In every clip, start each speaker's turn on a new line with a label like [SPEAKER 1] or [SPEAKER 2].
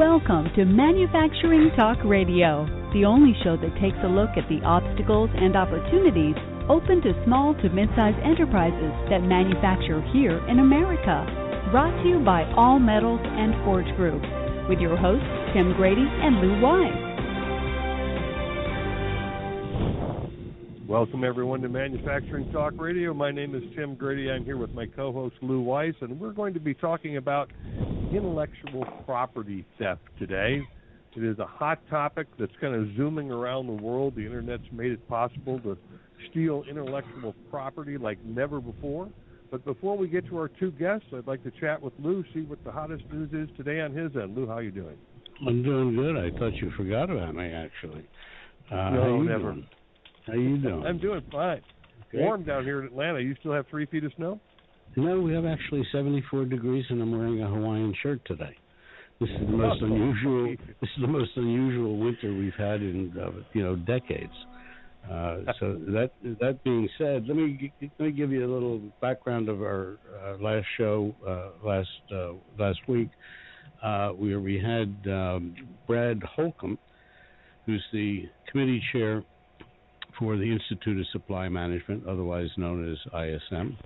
[SPEAKER 1] Welcome to Manufacturing Talk Radio, the only show that takes a look at the obstacles and opportunities open to small to mid-sized enterprises that manufacture here in America. Brought to you by All Metals and Forge Group, with your hosts Tim Grady and Lou Weiss.
[SPEAKER 2] Welcome, everyone, to Manufacturing Talk Radio. My name is Tim Grady. I'm here with my co host, Lou Weiss, and we're going to be talking about intellectual property theft today. It is a hot topic that's kind of zooming around the world. The Internet's made it possible to steal intellectual property like never before. But before we get to our two guests, I'd like to chat with Lou, see what the hottest news is today on his end. Lou, how you doing?
[SPEAKER 3] I'm doing good. I thought you forgot about me, actually.
[SPEAKER 2] Uh, no, never.
[SPEAKER 3] Doing? How you doing?
[SPEAKER 2] I'm doing fine. Warm down here in Atlanta. You still have three feet of snow?
[SPEAKER 3] No, we have actually 74 degrees, and I'm wearing a Hawaiian shirt today. This is the most unusual. This is the most unusual winter we've had in uh, you know decades. Uh, so that that being said, let me let me give you a little background of our uh, last show uh, last uh, last week, uh, where we had um, Brad Holcomb, who's the committee chair for the Institute of Supply Management, otherwise known as ISM,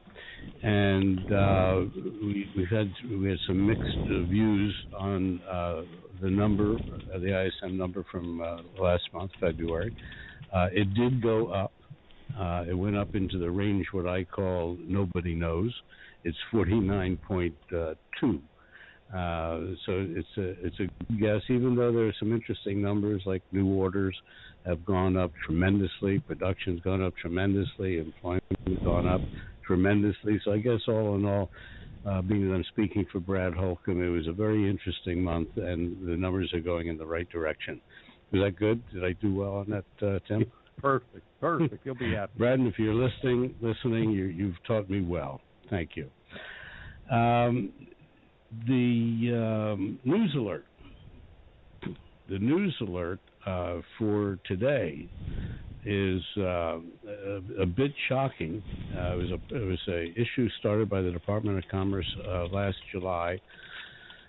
[SPEAKER 3] and uh, we, have had we had some mixed views on uh, the number, uh, the ISM number from uh, last month, February. Uh, it did go up. Uh, it went up into the range what I call nobody knows. It's 49.2. Uh, so it's a it's a guess. Even though there are some interesting numbers like new orders have gone up tremendously, production's gone up tremendously, employment has gone up tremendously. So I guess all in all, uh, being that I'm speaking for Brad Holcomb, it was a very interesting month, and the numbers are going in the right direction. Was that good? Did I do well on that, uh, Tim?
[SPEAKER 2] Perfect, perfect. You'll be happy.
[SPEAKER 3] Brad, if you're listening, listening, you, you've taught me well. Thank you. Um, the um, news alert. The news alert uh, for today is uh, a, a, bit shocking. Uh, it was a it was a issue started by the Department of Commerce uh, last July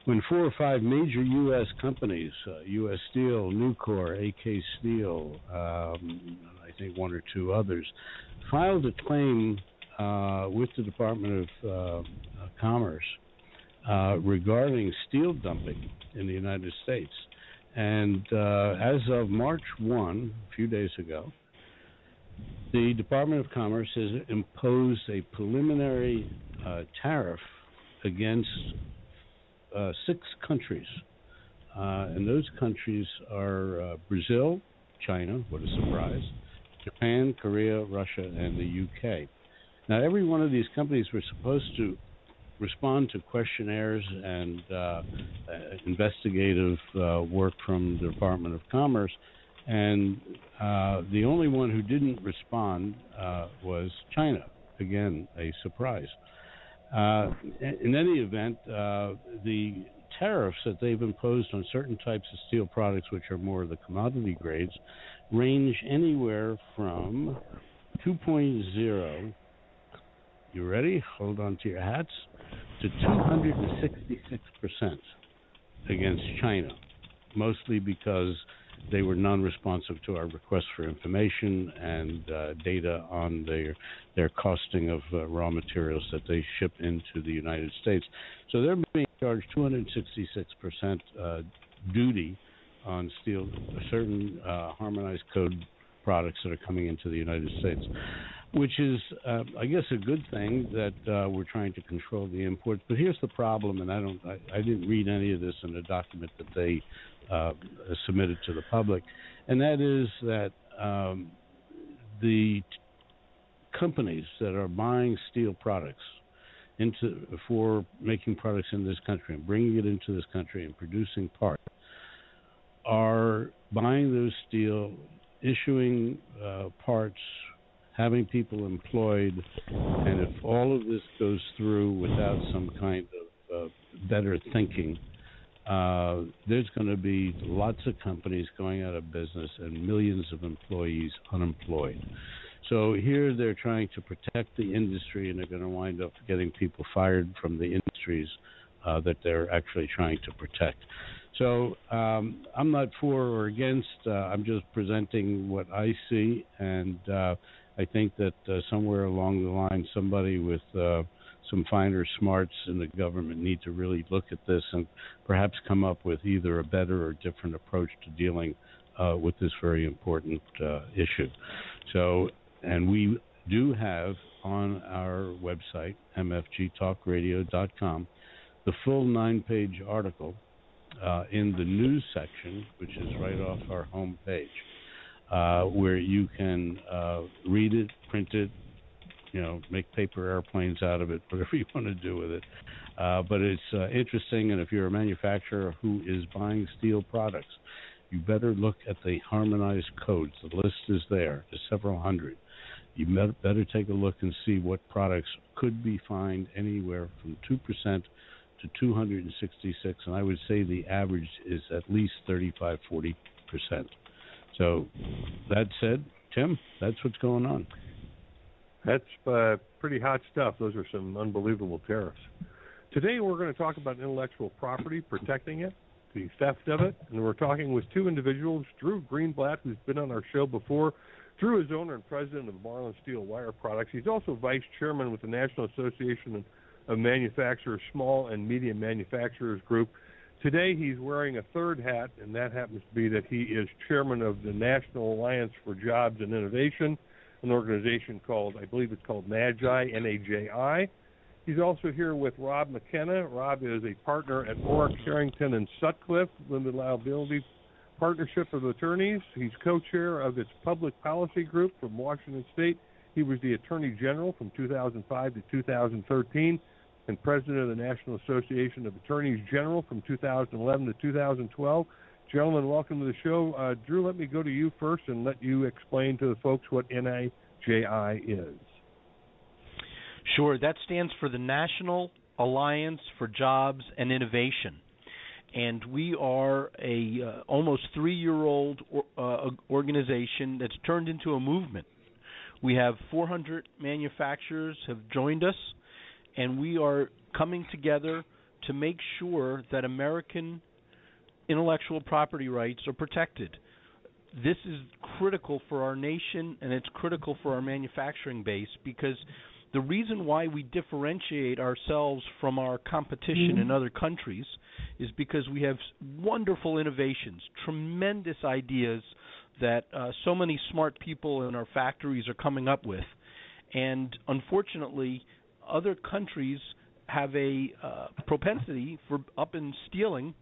[SPEAKER 3] when four or five major U.S. companies, U.S. Uh, Steel, Nucor, AK Steel, um, I think one or two others, filed a claim uh, with the Department of Commerce regarding steel dumping in the United States. And uh, as of March 1, a few days ago, the Department of Commerce has imposed a preliminary uh, tariff against uh, six countries. Uh, and those countries are uh, Brazil, China, what a surprise, Japan, Korea, Russia, and the UK. Now, every one of these companies were supposed to respond to questionnaires and uh, uh, investigative uh, work from the Department of Commerce. And uh, the only one who didn't respond uh, was China. Again, a surprise. Uh, in any event, the tariffs that they've imposed on certain types of steel products, which are more of the commodity grades, range anywhere from 2.0 you ready? Hold on to your hats to 266% against China, mostly because they were non-responsive to our request for information and uh, data on their their costing of uh, raw materials that they ship into the United States. So they're being charged 266% uh, duty on steel, a certain uh, harmonized code products that are coming into the United States which is, uh, I guess, a good thing that uh, we're trying to control the imports. But here's the problem, and I don't, I, I didn't read any of this in the document that they uh, submitted to the public, and that is that um, the t- companies that are buying steel products into for making products in this country and bringing it into this country and producing parts are buying those steel, issuing uh, parts having people employed, and if all of this goes through without some kind of uh, better thinking, uh, there's going to be lots of companies going out of business and millions of employees unemployed. So here they're trying to protect the industry, and they're going to wind up getting people fired from the industries uh, that they're actually trying to protect. So um, I'm not for or against. Uh, I'm just presenting what I see, and uh, I think that uh, somewhere along the line, somebody with uh, some finer smarts in the government need to really look at this and perhaps come up with either a better or different approach to dealing uh, with this very important uh, issue. So, and we do have on our website, mfgtalkradio.com, the full nine page article uh, in the news section, which is right off our home page, uh, where you can uh, read it, print it, you know, make paper airplanes out of it, whatever you want to do with it. Uh, but it's uh, interesting, and if you're a manufacturer who is buying steel products, you better look at the harmonized codes. The list is there, there's several hundred. You better take a look and see what products could be fined anywhere from 2% to 266, and I would say the average is at least 35, 40%. So, that said, Tim, that's what's going on.
[SPEAKER 2] That's uh, pretty hot stuff. Those are some unbelievable tariffs. Today, we're going to talk about intellectual property, protecting it, the theft of it, and we're talking with two individuals Drew Greenblatt, who's been on our show before. Drew is owner and president of Marlin Steel Wire Products. He's also vice chairman with the National Association of Manufacturers Small and Medium Manufacturers Group. Today, he's wearing a third hat, and that happens to be that he is chairman of the National Alliance for Jobs and Innovation an organization called, I believe it's called NAJI, N-A-J-I. He's also here with Rob McKenna. Rob is a partner at Orrick, Herrington, and Sutcliffe Limited Liability Partnership of Attorneys. He's co-chair of its Public Policy Group from Washington State. He was the Attorney General from 2005 to 2013 and president of the National Association of Attorneys General from 2011 to 2012. Gentlemen, welcome to the show. Uh, Drew, let me go to you first and let you explain to the folks what NAJI is.
[SPEAKER 4] Sure. That stands for the National Alliance for Jobs and Innovation. And we are a uh, almost three-year-old or, uh, organization that's turned into a movement. We have 400 manufacturers have joined us, and we are coming together to make sure that American intellectual property rights are protected. This is critical for our nation and it's critical for our manufacturing base because the reason why we differentiate ourselves from our competition mm-hmm. in other countries is because we have wonderful innovations, tremendous ideas that uh, so many smart people in our factories are coming up with. And unfortunately, other countries have a uh, propensity for up and stealing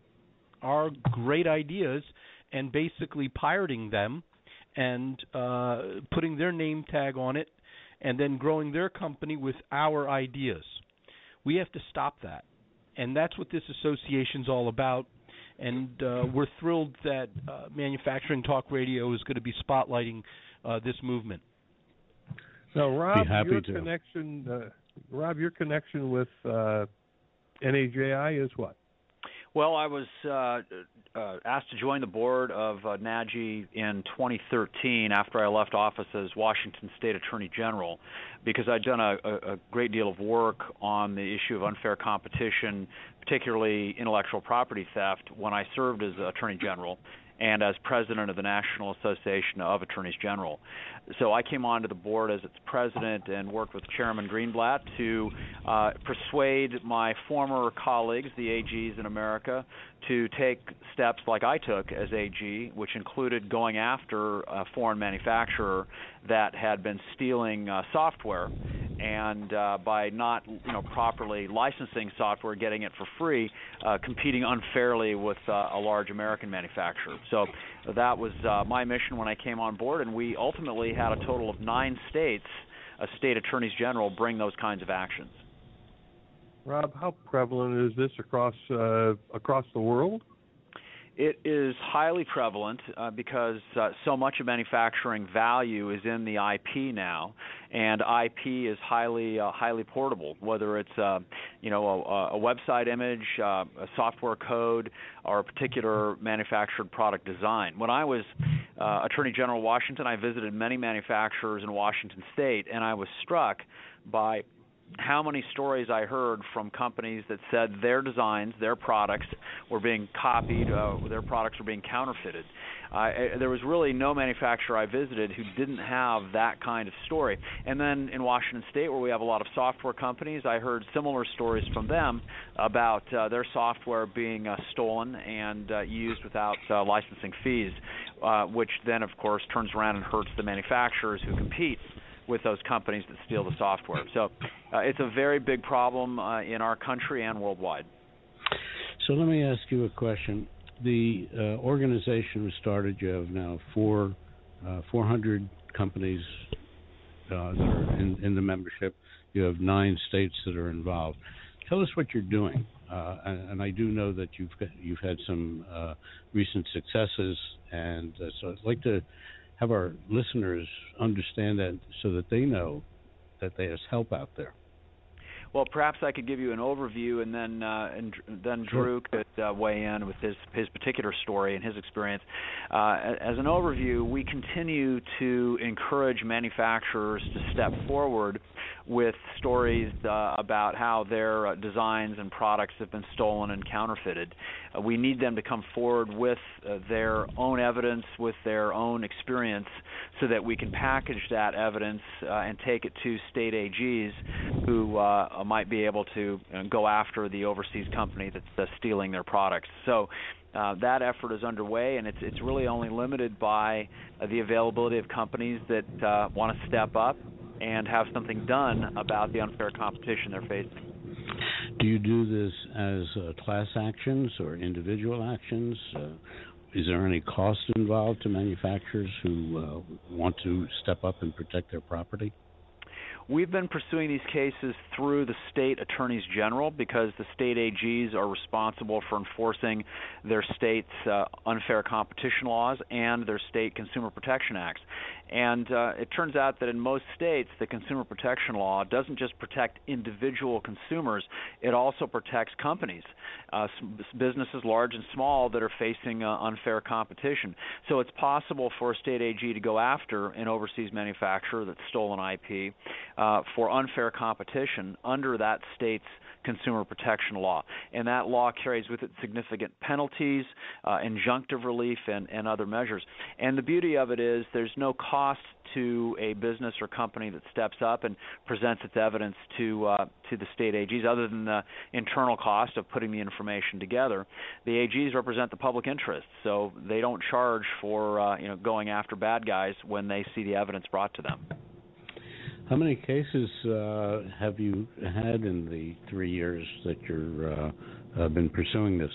[SPEAKER 4] our great ideas and basically pirating them and uh, putting their name tag on it and then growing their company with our ideas. We have to stop that. And that's what this association's all about. And uh, we're thrilled that uh, Manufacturing Talk Radio is going to be spotlighting uh, this movement.
[SPEAKER 2] So, Rob, your to. connection, uh, Rob, your connection with uh, NAJI is what?
[SPEAKER 5] Well, I was uh, uh, asked to join the board of uh, NAJI in 2013 after I left office as Washington State Attorney General because I'd done a, a great deal of work on the issue of unfair competition, particularly intellectual property theft, when I served as Attorney General and as president of the National Association of Attorneys General. So I came onto the board as its president and worked with Chairman Greenblatt to uh, persuade my former colleagues, the AGs in America, to take steps like I took as AG, which included going after a foreign manufacturer that had been stealing uh, software, and uh, by not you know properly licensing software, getting it for free, uh, competing unfairly with uh, a large American manufacturer. So that was uh, my mission when I came on board, and we ultimately had a total of nine states, a state attorneys general, bring those kinds of actions.
[SPEAKER 2] Rob, how prevalent is this across uh, across the world?
[SPEAKER 5] It is highly prevalent uh, because uh, so much of manufacturing value is in the IP now, and IP is highly uh, highly portable. Whether it's uh, you know a, a website image, uh, a software code, or a particular manufactured product design. When I was uh, Attorney General Washington, I visited many manufacturers in Washington State, and I was struck by how many stories I heard from companies that said their designs, their products were being copied, uh, their products were being counterfeited. Uh, there was really no manufacturer I visited who didn't have that kind of story. And then in Washington State, where we have a lot of software companies, I heard similar stories from them about uh, their software being uh, stolen and uh, used without uh, licensing fees, uh, which then, of course, turns around and hurts the manufacturers who compete with those companies that steal the software. So uh, it's a very big problem uh, in our country and worldwide.
[SPEAKER 3] So let me ask you a question. The uh, organization was started. You have now four, uh, 400 companies uh, that are in, in, the membership. You have nine states that are involved. Tell us what you're doing. Uh, and, and, I do know that you've you've had some recent successes, and so I'd like to have our listeners understand that so that they know that there's help out there.
[SPEAKER 5] Well, perhaps I could give you an overview, and then uh, and then Drew could uh, weigh in with his his particular story and his experience. Uh, as an overview, we continue to encourage manufacturers to step forward with stories uh, about how their uh, designs and products have been stolen and counterfeited. Uh, we need them to come forward with uh, their own evidence, with their own experience, so that we can package that evidence uh, and take it to state AGs who uh, might be able to go after the overseas company that's stealing their products. So. Uh, that effort is underway, and it's it's really only limited by uh, the availability of companies that uh, want to step up and have something done about the unfair competition they're facing.
[SPEAKER 3] Do you do this as uh, class actions or individual actions? Uh, is there any cost involved to manufacturers who uh, want to step up and protect their property?
[SPEAKER 5] We've been pursuing these cases through the state attorneys general because the state AGs are responsible for enforcing their state's uh, unfair competition laws and their state consumer protection acts. And uh, it turns out that in most states, the consumer protection law doesn't just protect individual consumers, it also protects companies, uh, businesses large and small that are facing uh, unfair competition. So it's possible for a state AG to go after an overseas manufacturer that's stolen IP uh, for unfair competition under that state's consumer protection law. And that law carries with it significant penalties, uh, injunctive relief, and, and other measures. And the beauty of it is there's no cost to a business or company that steps up and presents its evidence to uh, to the state AGs, other than the internal cost of putting the information together. The AGs represent the public interest, so they don't charge for uh, you know going after bad guys when they see the evidence brought to them.
[SPEAKER 3] How many cases uh, have you had in the three years that you've uh, been pursuing this?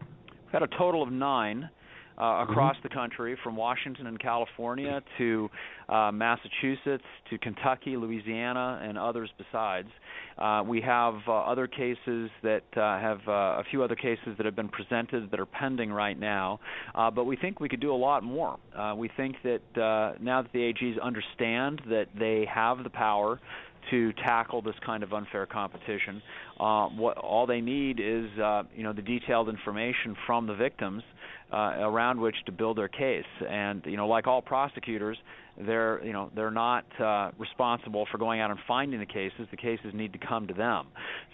[SPEAKER 5] We've had a total of nine uh, mm-hmm. across mm-hmm. the country, from Washington and California to uh, Massachusetts to Kentucky, Louisiana, and others besides. Uh, we have uh, other cases that uh, have uh, a few other cases that have been presented that are pending right now, uh, but we think we could do a lot more. Uh, we think that uh, now that the AGs understand that they have the power to tackle this kind of unfair competition. Uh, what all they need is uh, you know the detailed information from the victims uh, around which to build their case. And you know, like all prosecutors, they're you know they're not uh, responsible for going out and finding the cases. The cases need to come to them.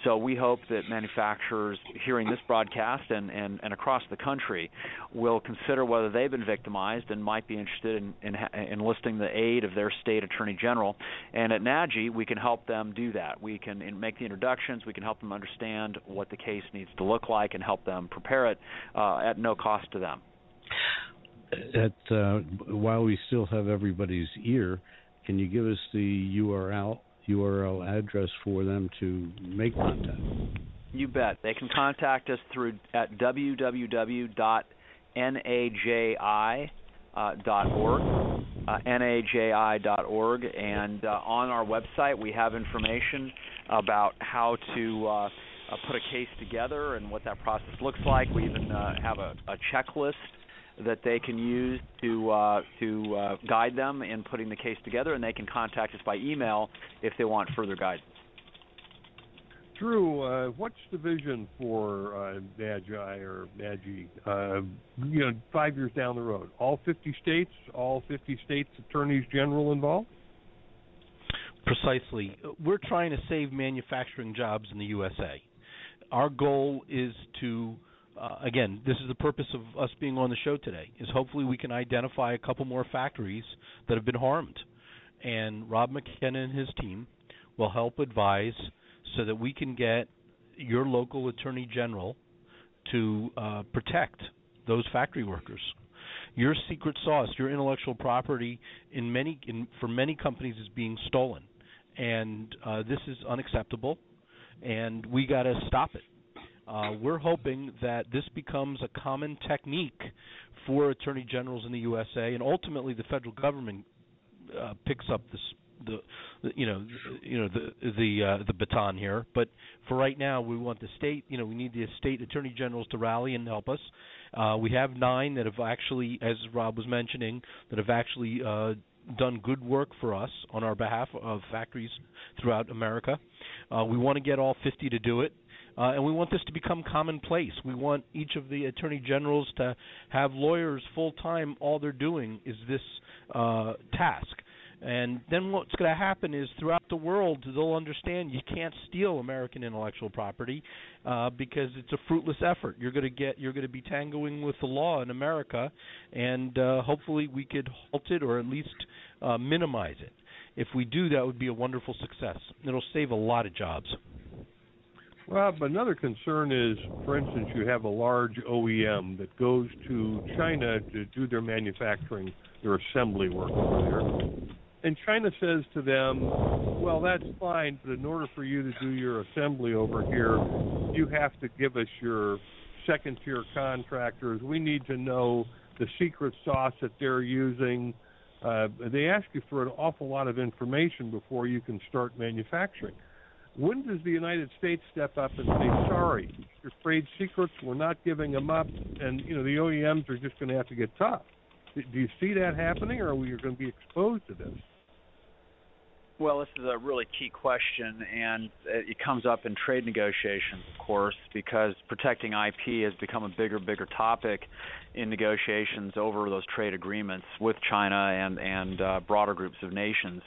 [SPEAKER 5] So we hope that manufacturers hearing this broadcast and, and, and across the country will consider whether they've been victimized and might be interested in, in enlisting the aid of their state attorney general. And at NAJI, we can help them do that. We can make the introductions. We can help them understand what the case needs to look like and help them prepare it uh, at no cost to them
[SPEAKER 3] at uh, while we still have everybody's ear, can you give us the URL URL address for them to make contact?
[SPEAKER 5] You bet. They can contact us through at www.naji.org, uh, naji.org, and uh, on our website we have information about how to uh, put a case together and what that process looks like. We even uh, have a, a checklist that they can use to uh, to uh, guide them in putting the case together, and they can contact us by email if they want further guidance.
[SPEAKER 2] Drew, uh, what's the vision for uh, NAJI or Magi? Uh, you know, five years down the road, all 50 states, all 50 states attorneys general involved.
[SPEAKER 4] Precisely. We're trying to save manufacturing jobs in the USA. Our goal is to uh, again, this is the purpose of us being on the show today. Is hopefully we can identify a couple more factories that have been harmed, and Rob McKenna and his team will help advise so that we can get your local attorney general to uh, protect those factory workers. Your secret sauce, your intellectual property, in many in, for many companies is being stolen, and uh, this is unacceptable, and we got to stop it. Uh, we're hoping that this becomes a common technique for attorney generals in the USA, and ultimately the federal government uh, picks up this the, the you know you know the the uh, the baton here. But for right now, we want the state. You know, we need the state attorney generals to rally and help us. Uh, we have nine that have actually, as Rob was mentioning, that have actually uh, done good work for us on our behalf of factories throughout America. Uh, we want to get all 50 to do it. Uh, and we want this to become commonplace. We want each of the attorney generals to have lawyers full time. All they're doing is this uh, task. And then what's going to happen is throughout the world they'll understand you can't steal American intellectual property uh, because it's a fruitless effort. You're going to get you're going to be tangoing with the law in America, and uh, hopefully we could halt it or at least uh, minimize it. If we do, that would be a wonderful success. It'll save a lot of jobs.
[SPEAKER 2] Well, another concern is, for instance, you have a large OEM that goes to China to do their manufacturing, their assembly work over there. And China says to them, well, that's fine, but in order for you to do your assembly over here, you have to give us your second tier contractors. We need to know the secret sauce that they're using. Uh, they ask you for an awful lot of information before you can start manufacturing. When does the United States step up and say, "Sorry, your trade secrets, we're not giving them up," and you know the OEMs are just going to have to get tough? Do you see that happening, or are we going to be exposed to this?
[SPEAKER 5] Well, this is a really key question, and it comes up in trade negotiations, of course, because protecting IP has become a bigger, bigger topic in negotiations over those trade agreements with China and and uh, broader groups of nations.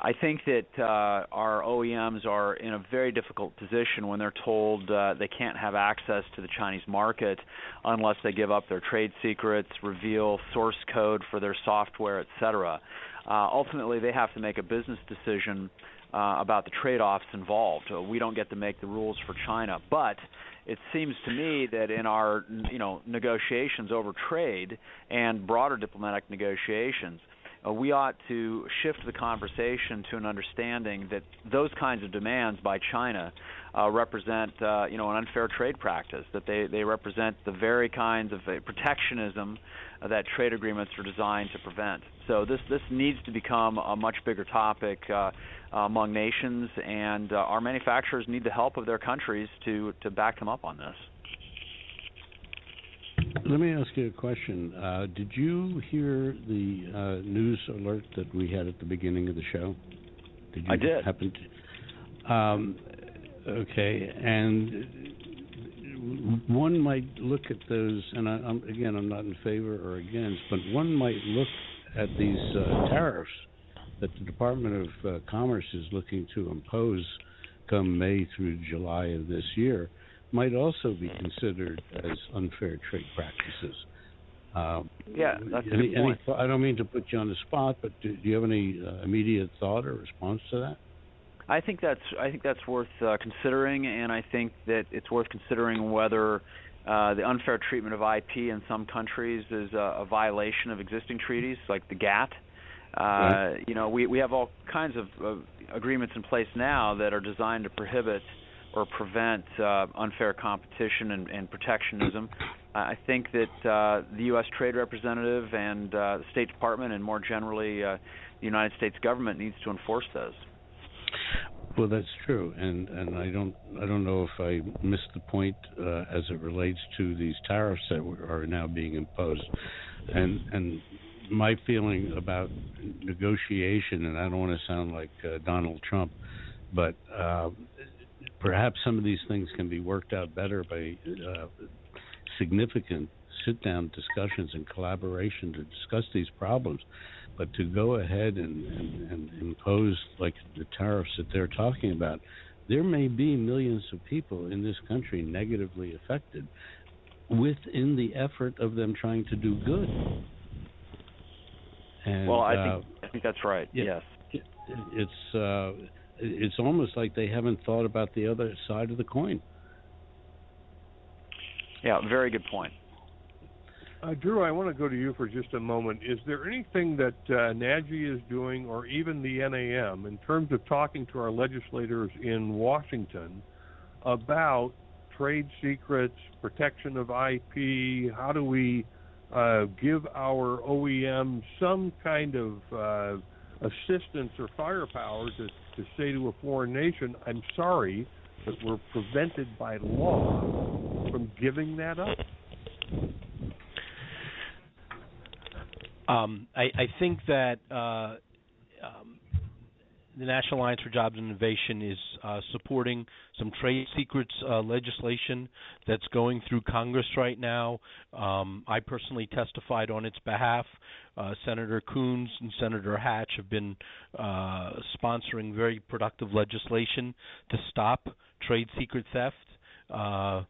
[SPEAKER 5] I think that uh, our OEMs are in a very difficult position when they're told uh, they can't have access to the Chinese market unless they give up their trade secrets, reveal source code for their software, etc. Uh, ultimately, they have to make a business decision uh, about the trade-offs involved. Uh, we don't get to make the rules for China, but it seems to me that in our you know negotiations over trade and broader diplomatic negotiations uh, we ought to shift the conversation to an understanding that those kinds of demands by China uh, represent, uh, you know, an unfair trade practice. That they they represent the very kinds of uh, protectionism uh, that trade agreements are designed to prevent. So this this needs to become a much bigger topic. Uh, among nations, and our manufacturers need the help of their countries to to back them up on this.
[SPEAKER 3] Let me ask you a question. Uh, did you hear the uh, news alert that we had at the beginning of the show?
[SPEAKER 5] Did you I did.
[SPEAKER 3] Happen to, um, okay, and one might look at those, and I, I'm, again, I'm not in favor or against, but one might look at these uh, tariffs that the Department of uh, Commerce is looking to impose come May through July of this year might also be considered as unfair trade practices.
[SPEAKER 5] Um, yeah, that's
[SPEAKER 3] any,
[SPEAKER 5] a good
[SPEAKER 3] point. I don't mean to put you on the spot, but do, do you have any uh, immediate thought or response to that?
[SPEAKER 5] I think that's I think that's worth uh, considering, and I think that it's worth considering whether uh, the unfair treatment of IP in some countries is a, a violation of existing treaties, like the GATT. Uh, right. You know, we we have all kinds of uh, agreements in place now that are designed to prohibit or prevent uh, unfair competition and, and protectionism. I think that uh, the U.S. Trade Representative and uh, the State Department, and more generally uh, the United States government, needs to enforce those.
[SPEAKER 3] Well, that's true, and and I don't I don't know if I missed the point uh, as it relates to these tariffs that are now being imposed, and and my feeling about negotiation, and I don't want to sound like uh, Donald Trump, but uh, perhaps some of these things can be worked out better by uh, significant sit down discussions and collaboration to discuss these problems. but to go ahead and, and, and impose like the tariffs that they're talking about, there may be millions of people in this country negatively affected within the effort of them trying to do good. And,
[SPEAKER 5] well, I
[SPEAKER 3] uh,
[SPEAKER 5] think I think that's right.
[SPEAKER 3] yeah.
[SPEAKER 5] Yes.
[SPEAKER 3] it's uh, it's almost like they haven't thought about the other side of the coin.
[SPEAKER 5] Yeah, very good point.
[SPEAKER 2] Uh, Drew, I want to go to you for just a moment. Is there anything that uh, NAJI is doing, or even the NAM, in terms of talking to our legislators in Washington about trade secrets, protection of IP? How do we uh, give our OEM some kind of uh, assistance or firepower to, to say to a foreign nation, I'm sorry, but we're prevented by law from giving that up?
[SPEAKER 4] Um, I, I think that uh, the National Alliance for Jobs and Innovation is uh, supporting some trade secrets uh, legislation that's going through Congress right now. Um, I personally testified on its behalf. Uh, Senator Coons and Senator Hatch have been uh, sponsoring very productive legislation to stop trade secret theft. Uh,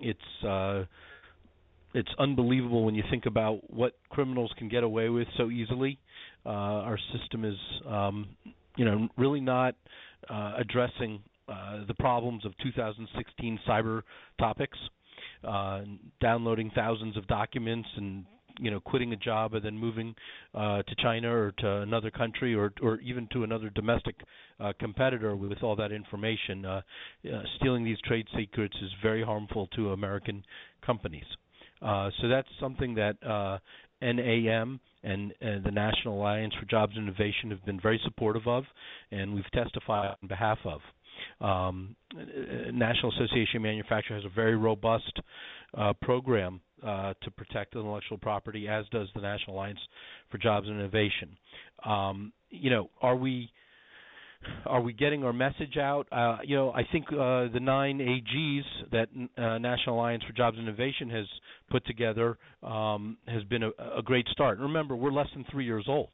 [SPEAKER 4] it's uh, it's unbelievable when you think about what criminals can get away with so easily. Uh, our system is, um, you know, really not uh, addressing uh, the problems of 2016 cyber topics. Uh, downloading thousands of documents and you know quitting a job and then moving uh, to China or to another country or or even to another domestic uh, competitor with, all that information. Uh, uh, stealing these trade secrets is very harmful to American companies. Uh, so that's something that uh, NAM and, and, the National Alliance for Jobs and Innovation have been very supportive of, and we've testified on behalf of. Um, National Association of Manufacturers has a very robust uh, program uh, to protect intellectual property, as does the National Alliance for Jobs and Innovation. Um, you know, are we are we getting our message out? Uh, you know, I think uh, the nine AGs that uh, National Alliance for Jobs and Innovation has put together um, has been a, a, great start. remember, we're less than three years old.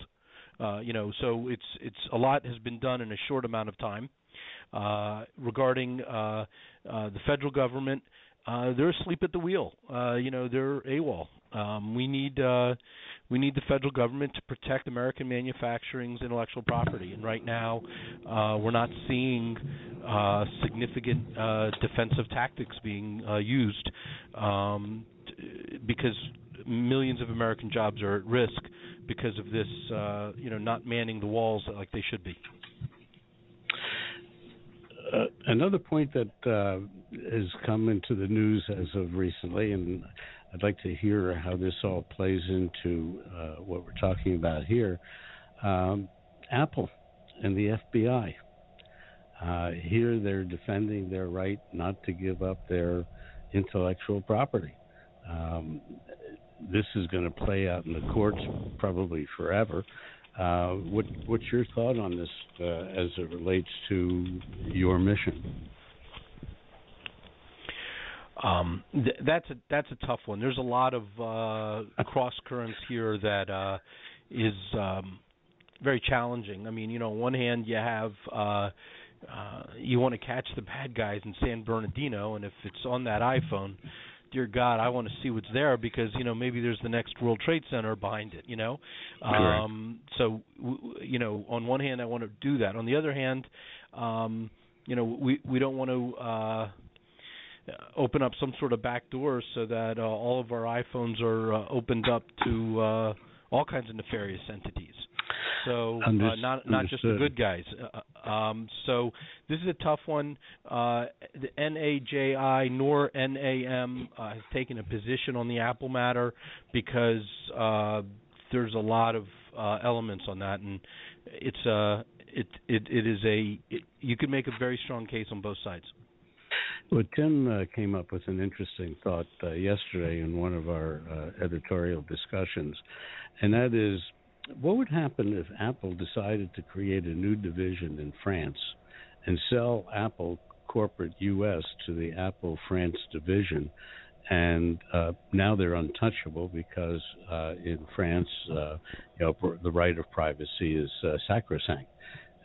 [SPEAKER 4] Uh, you know, so it's it's a lot has been done in a short amount of time. Uh, regarding uh, the federal government, they're asleep at the wheel. you know, they're AWOL. Um, we need we need the federal government to protect American manufacturing's intellectual property. And right now, uh, we're not seeing uh, significant uh, defensive tactics being uh, used um, t- because millions of American jobs are at risk because of this, uh, you know, not manning the walls like they should be.
[SPEAKER 3] Uh, another point that uh, has come into the news as of recently, and I'd like to hear how this all plays into uh, what we're talking about here. Um, Apple and the FBI. Uh, here they're defending their right not to give up their intellectual property. Um, this is going to play out in the courts probably forever. Uh, what, what's your thought on this uh, as it relates to your mission?
[SPEAKER 4] Um, th- that's a that's a tough one. There's a lot of uh, cross currents here that uh, is um, very challenging. I mean, you know, on one hand you have uh, uh, you want to catch the bad guys in San Bernardino, and if it's on that iPhone, dear God, I want to see what's there because you know maybe there's the next World Trade Center behind it. You know, um, so w- you know, on one hand I want to do that. On the other hand, um, you know, we we don't want to. Uh, open up some sort of back door so that uh, all of our iPhones are uh, opened up to uh, all kinds of nefarious entities. So uh, not not just the good guys. Uh, um, so this is a tough one. Uh, the NAJI nor NAM uh, has taken a position on the Apple matter because uh, there's a lot of uh, elements on that, and it's uh, it it it is a it, you could make a very strong case on both sides.
[SPEAKER 3] Well, Tim uh, came up with an interesting thought uh, yesterday in one of our uh, editorial discussions, and that is what would happen if Apple decided to create a new division in France and sell Apple corporate US to the Apple France division and uh, now they're untouchable because uh, in France, uh, you know, the right of privacy is uh, sacrosanct,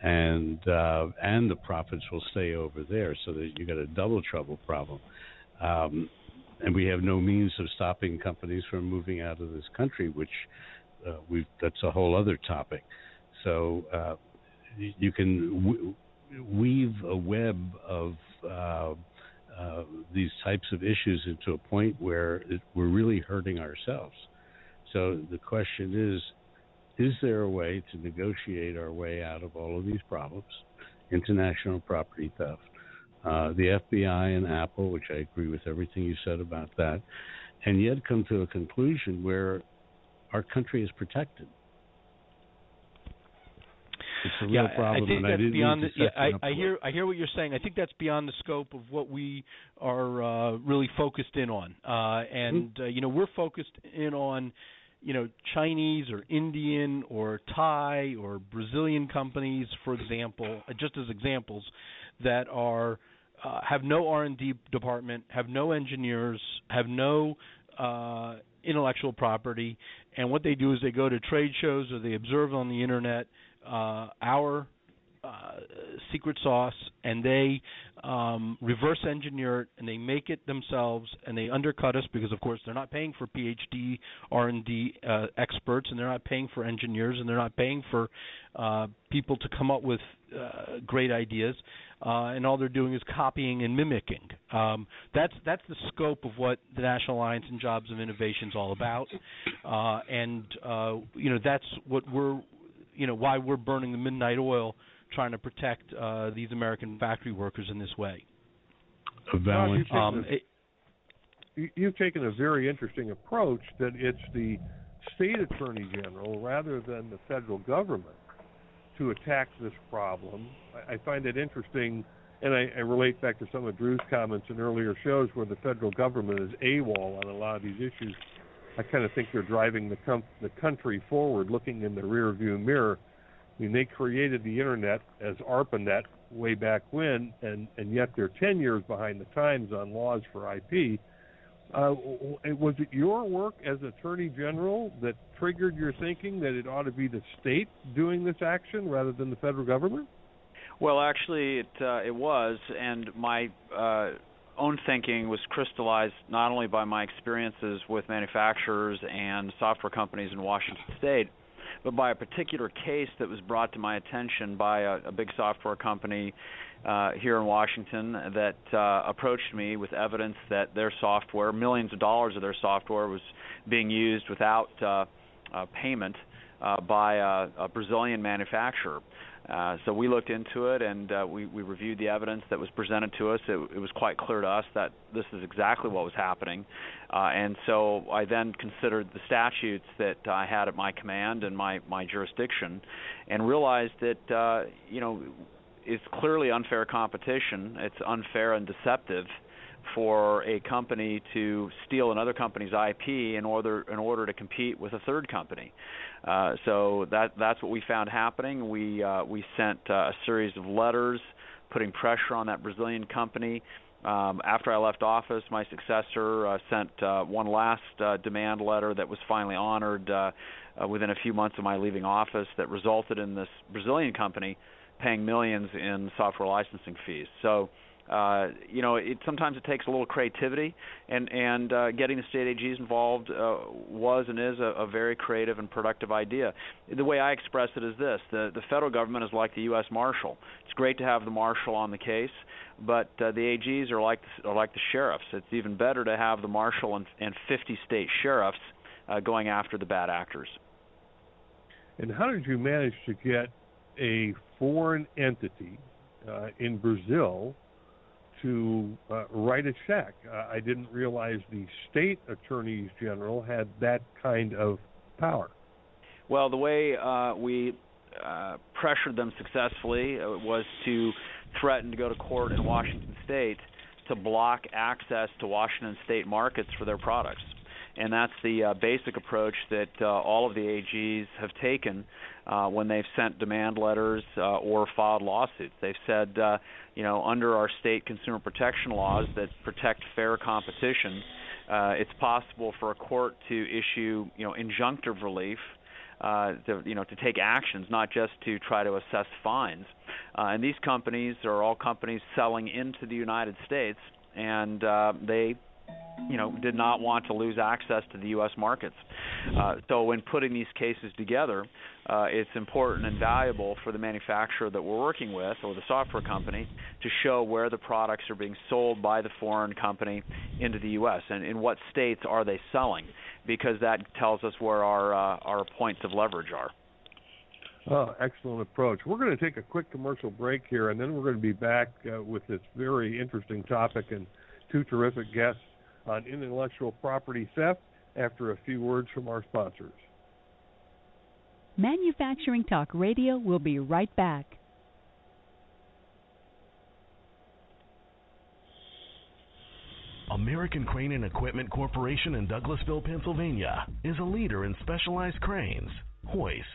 [SPEAKER 3] and uh, and the profits will stay over there, so that you got a double trouble problem. Um, and we have no means of stopping companies from moving out of this country, which uh, we that's a whole other topic. So uh, you can w- weave a web of uh, uh, these types of issues into a point where it, we're really hurting ourselves. So the question is is there a way to negotiate our way out of all of these problems? International property theft, uh, the FBI and Apple, which I agree with everything you said about that, and yet come to a conclusion where our country is protected. It's a real
[SPEAKER 4] yeah,
[SPEAKER 3] problem,
[SPEAKER 4] I think
[SPEAKER 3] and
[SPEAKER 4] that's
[SPEAKER 3] I
[SPEAKER 4] beyond. The, yeah, I, I hear. I hear what you're saying. I think that's beyond the scope of what we are uh, really focused in on. Uh, and
[SPEAKER 3] Mm-hmm.
[SPEAKER 4] uh, you know, we're focused in on, you know, Chinese or Indian or Thai or Brazilian companies, for example, uh, just as examples, that are uh, have no R&D department, have no engineers, have no uh, intellectual property, and what they do is they go to trade shows or they observe on the internet uh, our uh, secret sauce, and they um, reverse engineer it, and they make it themselves, and they undercut us because, of course, they're not paying for PhD R&D uh, experts, and they're not paying for engineers, and they're not paying for uh, people to come up with uh, great ideas, uh, and all they're doing is copying and mimicking. Um, that's that's the scope of what the National Alliance and Jobs of Innovation is all about, uh, and uh, you know that's what we're you know why we're burning the midnight oil trying to protect uh, these American factory workers in this way.
[SPEAKER 3] A valid-
[SPEAKER 4] Um,
[SPEAKER 2] you-
[SPEAKER 4] it,
[SPEAKER 2] you- you've taken a very interesting approach that it's the state attorney general rather than the federal government to attack this problem. I, I find it interesting, and I, I relate back to some of Drew's comments in earlier shows where the federal government is AWOL on a lot of these issues. I kind of think they're driving the, com- the country forward, looking in the rearview mirror. I mean, they created the internet as ARPANET way back when, and, and yet they're 10 years behind the times on laws for IP. Uh, was it your work as Attorney General that triggered your thinking that it ought to be the state doing this action rather than the federal government?
[SPEAKER 5] Well, actually, it uh, it was, and my uh, own thinking was crystallized not only by my experiences with manufacturers and software companies in Washington State, but by a particular case that was brought to my attention by a, a big software company uh, here in Washington that uh, approached me with evidence that their software, millions of dollars of their software, was being used without uh, uh, payment uh, by a, a Brazilian manufacturer. Uh, so we looked into it and uh, we, we reviewed the evidence that was presented to us. It, it was quite clear to us that this is exactly what was happening. Uh, and so I then considered the statutes that I had at my command and my, my jurisdiction and realized that, uh, you know, it's clearly unfair competition. It's unfair and deceptive for a company to steal another company's IP in order in order to compete with a third company. Uh, so that that's what we found happening. We uh, we sent uh, a series of letters putting pressure on that Brazilian company. Um, after I left office, my successor uh, sent uh, one last uh, demand letter that was finally honored within a few months of my leaving office. That resulted in this Brazilian company paying millions in software licensing fees. So uh, you know, it sometimes it takes a little creativity, and and uh, getting the state AGs involved uh, was and is a, a very creative and productive idea. The way I express it is this: the the federal government is like the U.S. Marshal. It's great to have the marshal on the case, but uh, the AGs are like the, are like the sheriffs. It's even better to have the marshal and, and 50 state sheriffs uh, going after the bad actors.
[SPEAKER 2] And how did you manage to get a foreign entity uh, in Brazil to uh, write a check? Uh, I didn't realize the state attorneys general had that kind of power.
[SPEAKER 5] Well, the way uh, we uh, pressured them successfully uh, was to threaten to go to court in Washington State to block access to Washington State markets for their products. And that's the uh, basic approach that uh, all of the AGs have taken uh, when they've sent demand letters uh, or filed lawsuits. They've said, uh, you know, under our state consumer protection laws that protect fair competition, uh, it's possible for a court to issue, you know, injunctive relief. Uh, to you know to take actions, not just to try to assess fines. Uh, and these companies are all companies selling into the United States, and uh, they you know did not want to lose access to the U.S. markets. Uh, so when putting these cases together, uh, it's important and valuable for the manufacturer that we're working with or the software company to show where the products are being sold by the foreign company into the U.S. and in what states are they selling, because that tells us where our uh, our points of leverage are.
[SPEAKER 2] Oh, excellent approach. We're going to take a quick commercial break here, and then we're going to be back uh, with this very interesting topic and two terrific guests on intellectual property theft after a few words from our sponsors.
[SPEAKER 1] Manufacturing Talk Radio will be right back.
[SPEAKER 6] American Crane and Equipment Corporation in Douglasville, Pennsylvania is a leader in specialized cranes, hoists,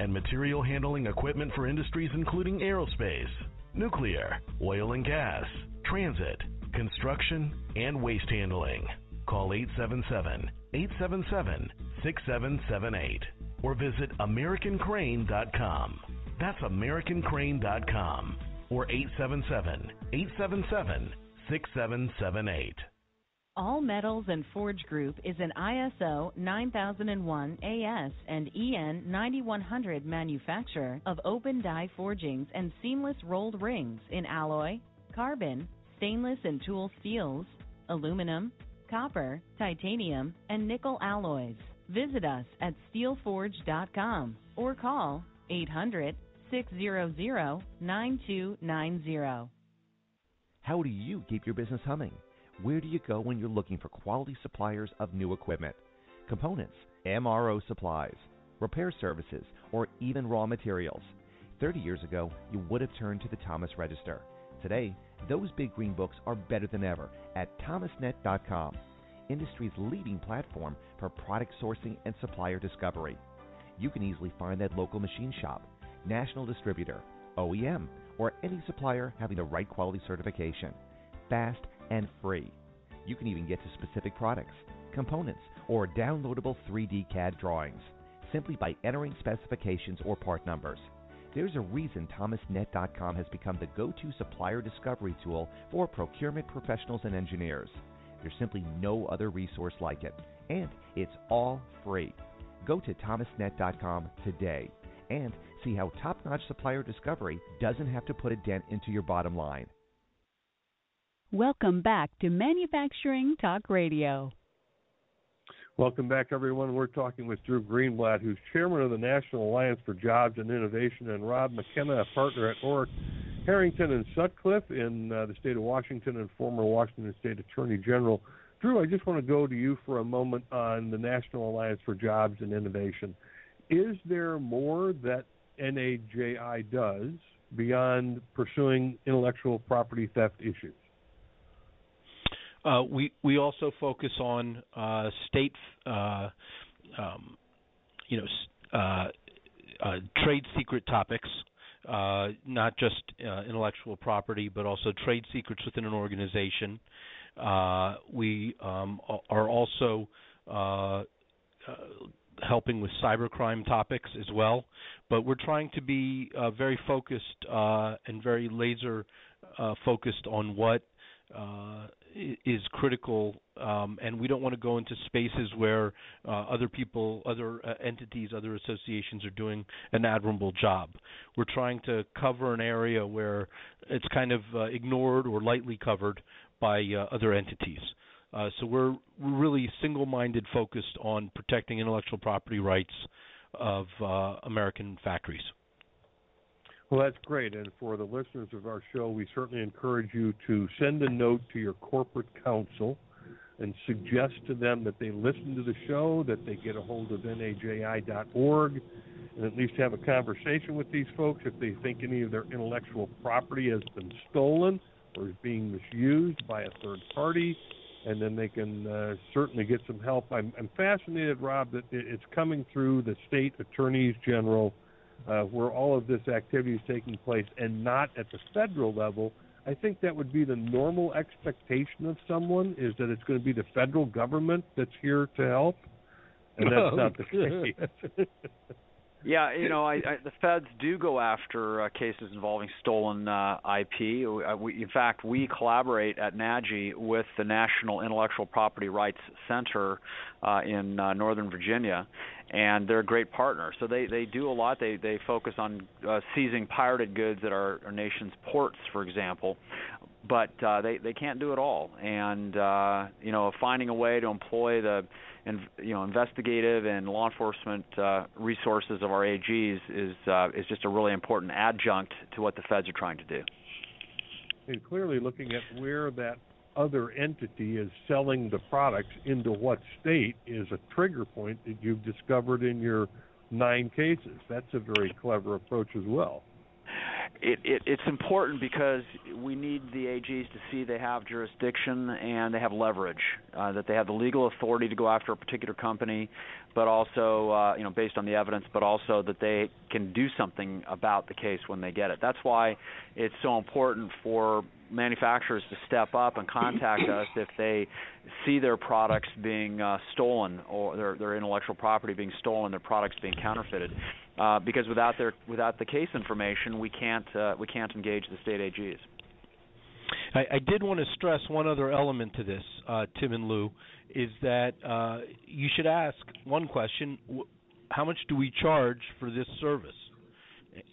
[SPEAKER 6] and material handling equipment for industries including aerospace, nuclear, oil and gas, transit, construction, and waste handling. Call 877 877 6778 or visit AmericanCrane.com. That's AmericanCrane.com or 877 877 6778.
[SPEAKER 7] All Metals and Forge Group is an ISO 9001 AS and EN 9100 manufacturer of open die forgings and seamless rolled rings in alloy, carbon, stainless and tool steels, aluminum, copper, titanium, and nickel alloys. Visit us at steelforge.com or call 800 600 9290.
[SPEAKER 8] How do you keep your business humming? Where do you go when you're looking for quality suppliers of new equipment, components, MRO supplies, repair services, or even raw materials? 30 years ago, you would have turned to the Thomas Register. Today, those big green books are better than ever at thomasnet.com, industry's leading platform for product sourcing and supplier discovery. You can easily find that local machine shop, national distributor, OEM, or any supplier having the right quality certification. Fast and free. You can even get to specific products, components, or downloadable 3D CAD drawings simply by entering specifications or part numbers. There's a reason ThomasNet.com has become the go to supplier discovery tool for procurement professionals and engineers. There's simply no other resource like it, and it's all free. Go to ThomasNet.com today and see how top notch supplier discovery doesn't have to put a dent into your bottom line.
[SPEAKER 1] Welcome back to Manufacturing Talk Radio.
[SPEAKER 2] Welcome back, everyone. We're talking with Drew Greenblatt, who's chairman of the National Alliance for Jobs and Innovation, and Rob McKenna, a partner at Orrick Herrington and Sutcliffe in uh, the state of Washington and former Washington State Attorney General. Drew, I just want to go to you for a moment on the National Alliance for Jobs and Innovation. Is there more that NAJI does beyond pursuing intellectual property theft issues?
[SPEAKER 4] Uh, we we also focus on uh, state, uh, um, you know, uh, uh, trade secret topics, not just intellectual property, but also trade secrets within an organization. we um, are also helping with cybercrime topics as well, but we're trying to be very focused and very laser focused on what is critical, um, and we don't want to go into spaces where uh, other people, other uh, entities, other associations are doing an admirable job. We're trying to cover an area where it's kind of uh, ignored or lightly covered by uh, other entities. Uh, so we're, we're really single-minded, focused on protecting intellectual property rights of American factories.
[SPEAKER 2] Well, that's great. And for the listeners of our show, we certainly encourage you to send a note to your corporate counsel and suggest to them that they listen to the show, that they get a hold of naji.org, and at least have a conversation with these folks if they think any of their intellectual property has been stolen or is being misused by a third party. and then they can uh, certainly get some help. I'm, I'm fascinated, Rob, that it's coming through the state attorneys general, uh, where all of this activity is taking place, and not at the federal level. I think that would be the normal expectation of someone is that it's going to be the federal government that's here to help, and that's
[SPEAKER 3] Oh,
[SPEAKER 2] not the case.
[SPEAKER 5] Yeah, you know, I, I, the feds do go after uh, cases involving stolen uh, IP. Uh, we, in fact, we collaborate at NAJI with the National Intellectual Property Rights Center uh, in uh, Northern Virginia, and they're a great partner. So they they do a lot. They they focus on uh, seizing pirated goods at our, our nation's ports, for example. But uh, they they can't do it all, and uh, you know, finding a way to employ the and you know investigative and law enforcement uh, resources of our AGs is uh, is just a really important adjunct to what the feds are trying to do.
[SPEAKER 2] and clearly looking at where that other entity is selling the products into what state is a trigger point that you've discovered in your nine cases. That's a very clever approach as well.
[SPEAKER 5] It, it, it's important because we need the AGs to see they have jurisdiction and they have leverage, uh, that they have the legal authority to go after a particular company, but also, uh, you know, based on the evidence, but also that they can do something about the case when they get it. That's why it's so important for manufacturers to step up and contact us if they see their products being uh, stolen or their, their intellectual property being stolen, their products being counterfeited. Uh, because without their without the case information, we can't uh, we can't engage the state AGs.
[SPEAKER 4] I, I did want to stress one other element to this, uh, Tim and Lou, is that uh, you should ask one question: How much do we charge for this service?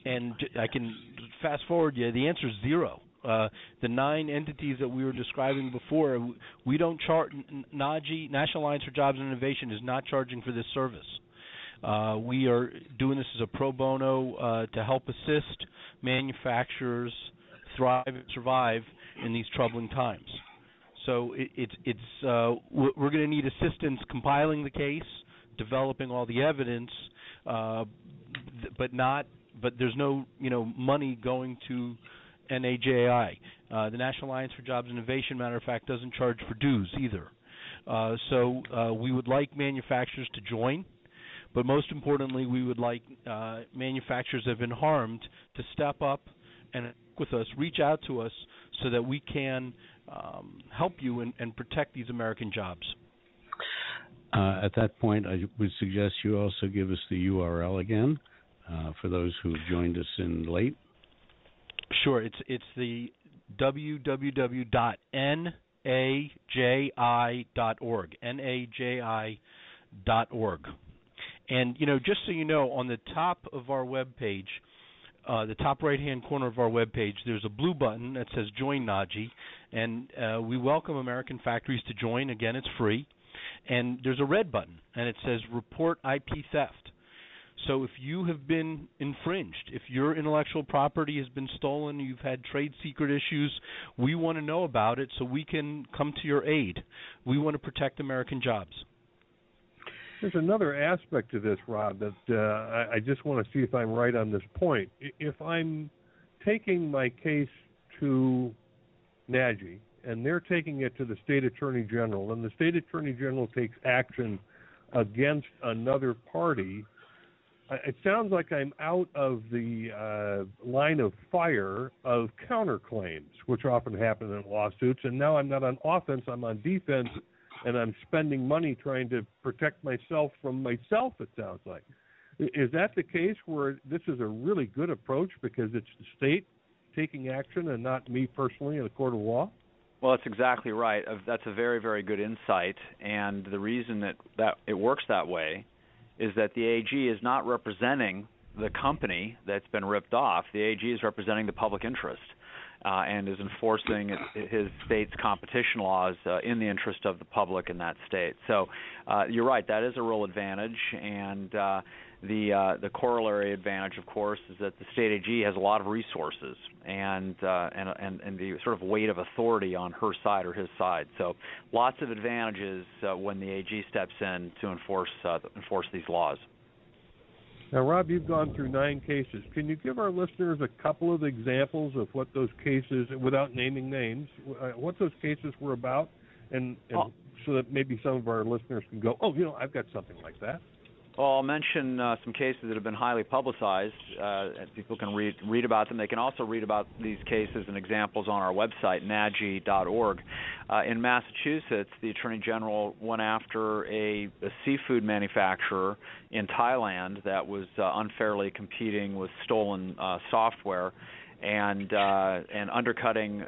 [SPEAKER 4] And I can fast forward you. The answer is zero. Uh, the nine entities that we were describing before, we don't charge. NAJI, National Alliance for Jobs and Innovation, is not charging for this service. Uh, we are doing this as a pro bono uh, to help assist manufacturers thrive and survive in these troubling times. So it, it's it's uh, we're, going to need assistance compiling the case, developing all the evidence, uh, but not but there's no you know money going to NAJI. Uh, the National Alliance for Jobs and Innovation, matter of fact, doesn't charge for dues either. Uh, so we would like manufacturers to join. But most importantly, we would like uh, manufacturers that have been harmed to step up and with us, reach out to us, so that we can um, help you and, and protect these American jobs.
[SPEAKER 3] Uh, at that point, I would suggest you also give us the URL again uh, for those who have joined us in late.
[SPEAKER 4] Sure, it's it's the www.naji.org, naji.org. And you know, just so you know, on the top of our web page, uh, the top right-hand corner of our web page, there's a blue button that says "Join Naji," and uh, we welcome American factories to join. Again, it's free. And there's a red button, and it says "Report IP Theft." So if you have been infringed, if your intellectual property has been stolen, you've had trade secret issues, we want to know about it so we can come to your aid. We want to protect American jobs.
[SPEAKER 2] There's another aspect to this, Rob, that uh, I, I just want to see if I'm right on this point. If I'm taking my case to NAJI and they're taking it to the state attorney general, and the state attorney general takes action against another party, it sounds like I'm out of the uh, line of fire of counterclaims, which often happen in lawsuits. And now I'm not on offense; I'm on defense, and I'm spending money trying to protect myself from myself. It sounds like. Is that the case where this is a really good approach because it's the state taking action and not me personally in a court of law?
[SPEAKER 5] Well, that's exactly right. That's a very, very good insight. And the reason that, that it works that way is that the AG is not representing the company that's been ripped off. The AG is representing the public interest uh, and is enforcing his state's competition laws uh, in the interest of the public in that state. So uh, you're right. That is a real advantage. And uh, the uh, the corollary advantage, of course, is that the state AG has a lot of resources and uh, and and and the sort of weight of authority on her side or his side. So lots of advantages uh, when the AG steps in to enforce uh, enforce these laws.
[SPEAKER 2] Now, Rob, you've gone through nine cases. Can you give our listeners a couple of examples of what those cases, without naming names, uh, what those cases were about, and, and oh. so that maybe some of our listeners can go, oh, you know, I've got something like that.
[SPEAKER 5] Well, I'll mention uh, some cases that have been highly publicized. Uh, people can read read about them. They can also read about these cases and examples on our website, naji.org. Uh, in Massachusetts, the Attorney General went after a, a seafood manufacturer in Thailand that was uh, unfairly competing with stolen uh, software and uh, and undercutting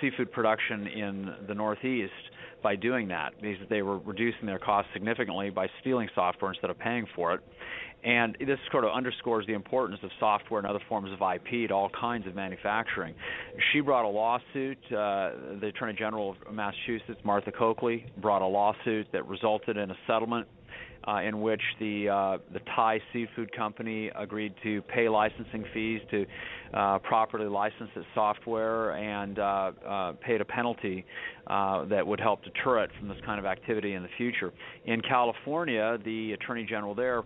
[SPEAKER 5] seafood production in the Northeast by doing that they were reducing their costs significantly by stealing software instead of paying for it. And this sort of underscores the importance of software and other forms of IP to all kinds of manufacturing. She brought a lawsuit. Uh, the Attorney General of Massachusetts, Martha Coakley, brought a lawsuit that resulted in a settlement uh, in which the uh, the Thai seafood company agreed to pay licensing fees to uh, properly license its software and uh, uh, paid a penalty uh, that would help deter it from this kind of activity in the future. In California, the Attorney General there,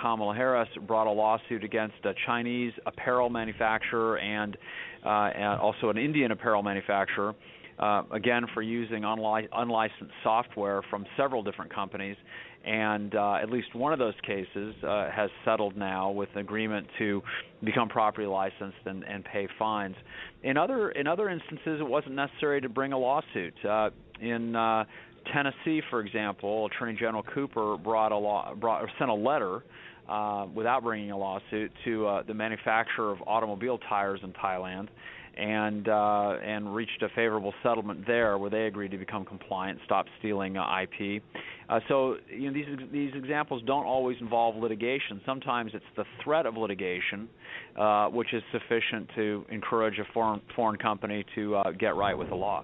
[SPEAKER 5] Kamala Harris, brought a lawsuit against a Chinese apparel manufacturer and, and also an Indian apparel manufacturer. Uh, again for using unli- unlicensed software from several different companies and uh, at least one of those cases uh, has settled now with an agreement to become properly licensed and, and pay fines. In other in other instances, it wasn't necessary to bring a lawsuit. Uh, in uh, Tennessee, for example, Attorney General Cooper brought a law, brought, sent a letter uh, without bringing a lawsuit to uh, the manufacturer of automobile tires in Thailand and uh, and reached a favorable settlement there, where they agreed to become compliant, stop stealing uh, IP. Uh, so you know these these examples don't always involve litigation. Sometimes it's the threat of litigation, uh, which is sufficient to encourage a foreign foreign company to uh, get right with the law.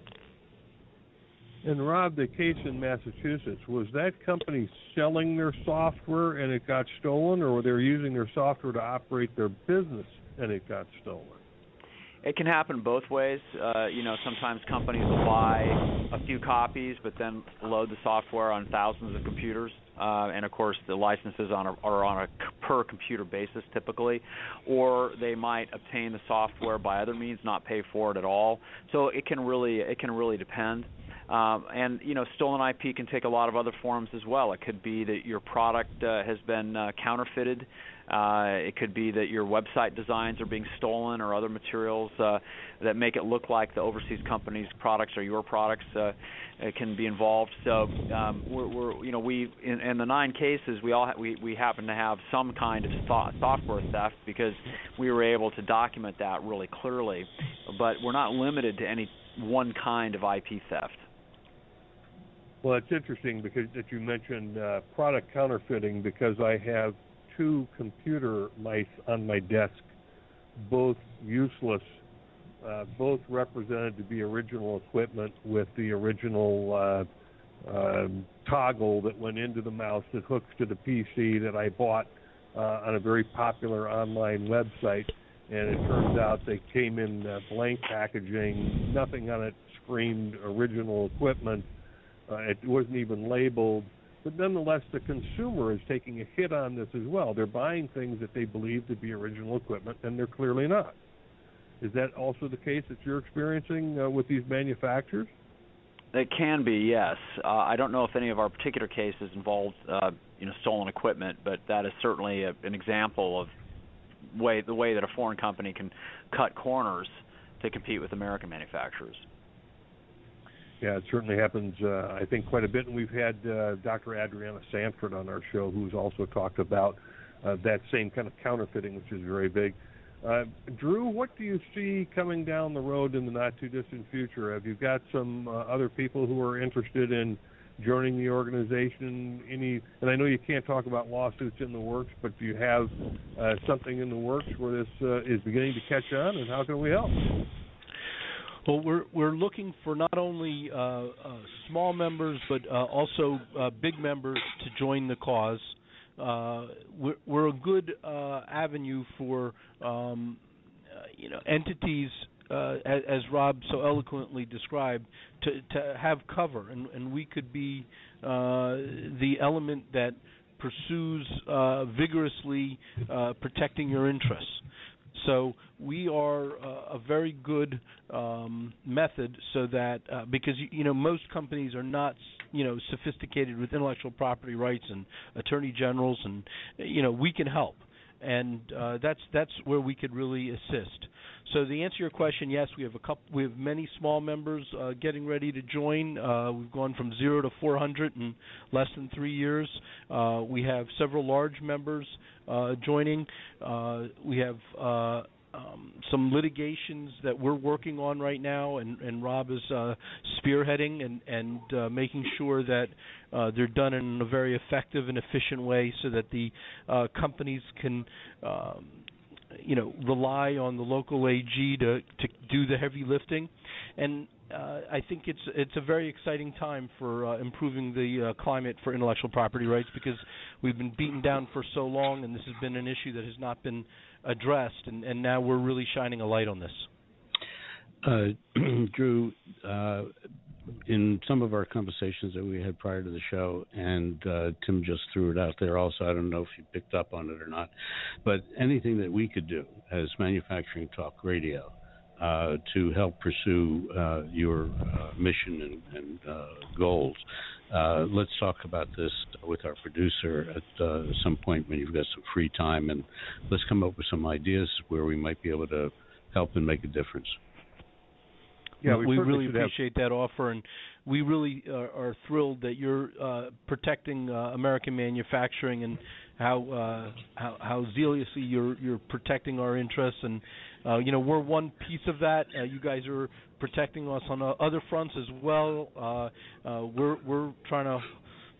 [SPEAKER 2] And Rob, the case in Massachusetts was that company selling their software and it got stolen, or were they using their software to operate their business and it got stolen?
[SPEAKER 5] It can happen both ways. Uh, you know, sometimes companies will buy a few copies, but then load the software on thousands of computers. Uh, and of course, the licenses on a, are on a per computer basis typically, or they might obtain the software by other means, not pay for it at all. So it can really it can really depend. Um, and you know, stolen IP can take a lot of other forms as well. It could be that your product uh, has been uh, counterfeited. Uh, it could be that your website designs are being stolen or other materials uh, that make it look like the overseas company's products are your products. Uh, can be involved. So um, we're, we're, you know, we in, in the nine cases we all ha- we we happen to have some kind of th- software theft because we were able to document that really clearly. But we're not limited to any one kind of IP theft.
[SPEAKER 2] Well, it's interesting because that you mentioned uh, product counterfeiting because I have two computer mice on my desk, both useless, uh, both represented to be original equipment with the original uh, uh, toggle that went into the mouse that hooks to the PC that I bought uh, on a very popular online website. And it turns out they came in uh, blank packaging, nothing on it screamed original equipment. Uh, it wasn't even labeled but nonetheless, the consumer is taking a hit on this as well. They're buying things that they believe to be original equipment, and they're clearly not. Is that also the case that you're experiencing uh, with these manufacturers?
[SPEAKER 5] It can be, yes. Uh, I don't know if any of our particular cases involved, uh, you know, stolen equipment, but that is certainly a, an example of way the way that a foreign company can cut corners to compete with American manufacturers.
[SPEAKER 2] Yeah, it certainly happens, uh, I think, quite a bit. And we've had uh, Dr. Adriana Sanford on our show, who's also talked about uh, that same kind of counterfeiting, which is very big. Uh, Drew, what do you see coming down the road in the not too distant future? Have you got some uh, other people who are interested in joining the organization? Any, and I know you can't talk about lawsuits in the works, but do you have uh, something in the works where this is beginning to catch on, and how can we help?
[SPEAKER 4] Well, we're we're looking for not only uh, uh, small members but uh, also uh, big members to join the cause. Uh, we're, we're, a good uh, avenue for um, you know entities, as, as, Rob so eloquently described, to to have cover, and, and we could be the element that pursues vigorously protecting your interests. So we are uh, a very good um, method, so that uh, because you know most companies are not you know sophisticated with intellectual property rights and attorney generals, and you know we can help and uh, that's that's where we could really assist. So the answer to your question, yes, we have a couple. We have many small members uh, getting ready to join. Uh, we've gone from zero to 400 in less than three years. Uh, we have several large members uh, joining. Uh, we have um, some litigations that we're working on right now, and, and Rob is uh, spearheading and, and uh, making sure that uh, they're done in a very effective and efficient way, so that the uh, companies can, um, you know, rely on the local AG to to do the heavy lifting, and uh, I think it's it's a very exciting time for uh, improving the uh, climate for intellectual property rights because we've been beaten down for so long, and this has been an issue that has not been addressed, and, and now we're really shining a light on this.
[SPEAKER 3] Uh, Drew, uh, in some of our conversations that we had prior to the show, and uh, Tim just threw it out there also. I don't know if you picked up on it or not, but anything that we could do as Manufacturing Talk Radio uh, to help pursue uh, your uh, mission and, and uh, goals. Uh, let's talk about this with our producer at some point when you've got some free time, and let's come up with some ideas where we might be able to help and make a difference.
[SPEAKER 4] Yeah, we, we really appreciate have... that offer, and we really are, are thrilled that you're uh, protecting uh, American manufacturing and how, uh, how how zealously you're you're protecting our interests. And uh, you know, we're one piece of that. Uh, you guys are protecting us on uh, other fronts as well. Uh, uh, we're we're trying to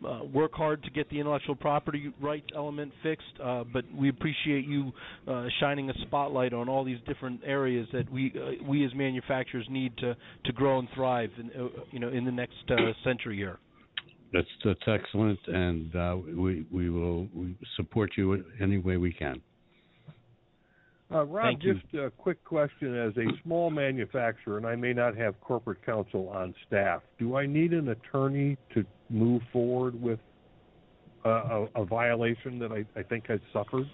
[SPEAKER 4] uh, work hard to get the intellectual property rights element fixed, uh, but we appreciate you uh, shining a spotlight on all these different areas that we uh, we as manufacturers need to to grow and thrive, in, uh, you know, in the next uh, century here.
[SPEAKER 3] That's that's excellent, and we we will support you any way we can.
[SPEAKER 2] Uh, Rob, just a quick question. As a small manufacturer, and I may not have corporate counsel on staff, do I need an attorney to move forward with a, a, a violation that I, I, think has suffered?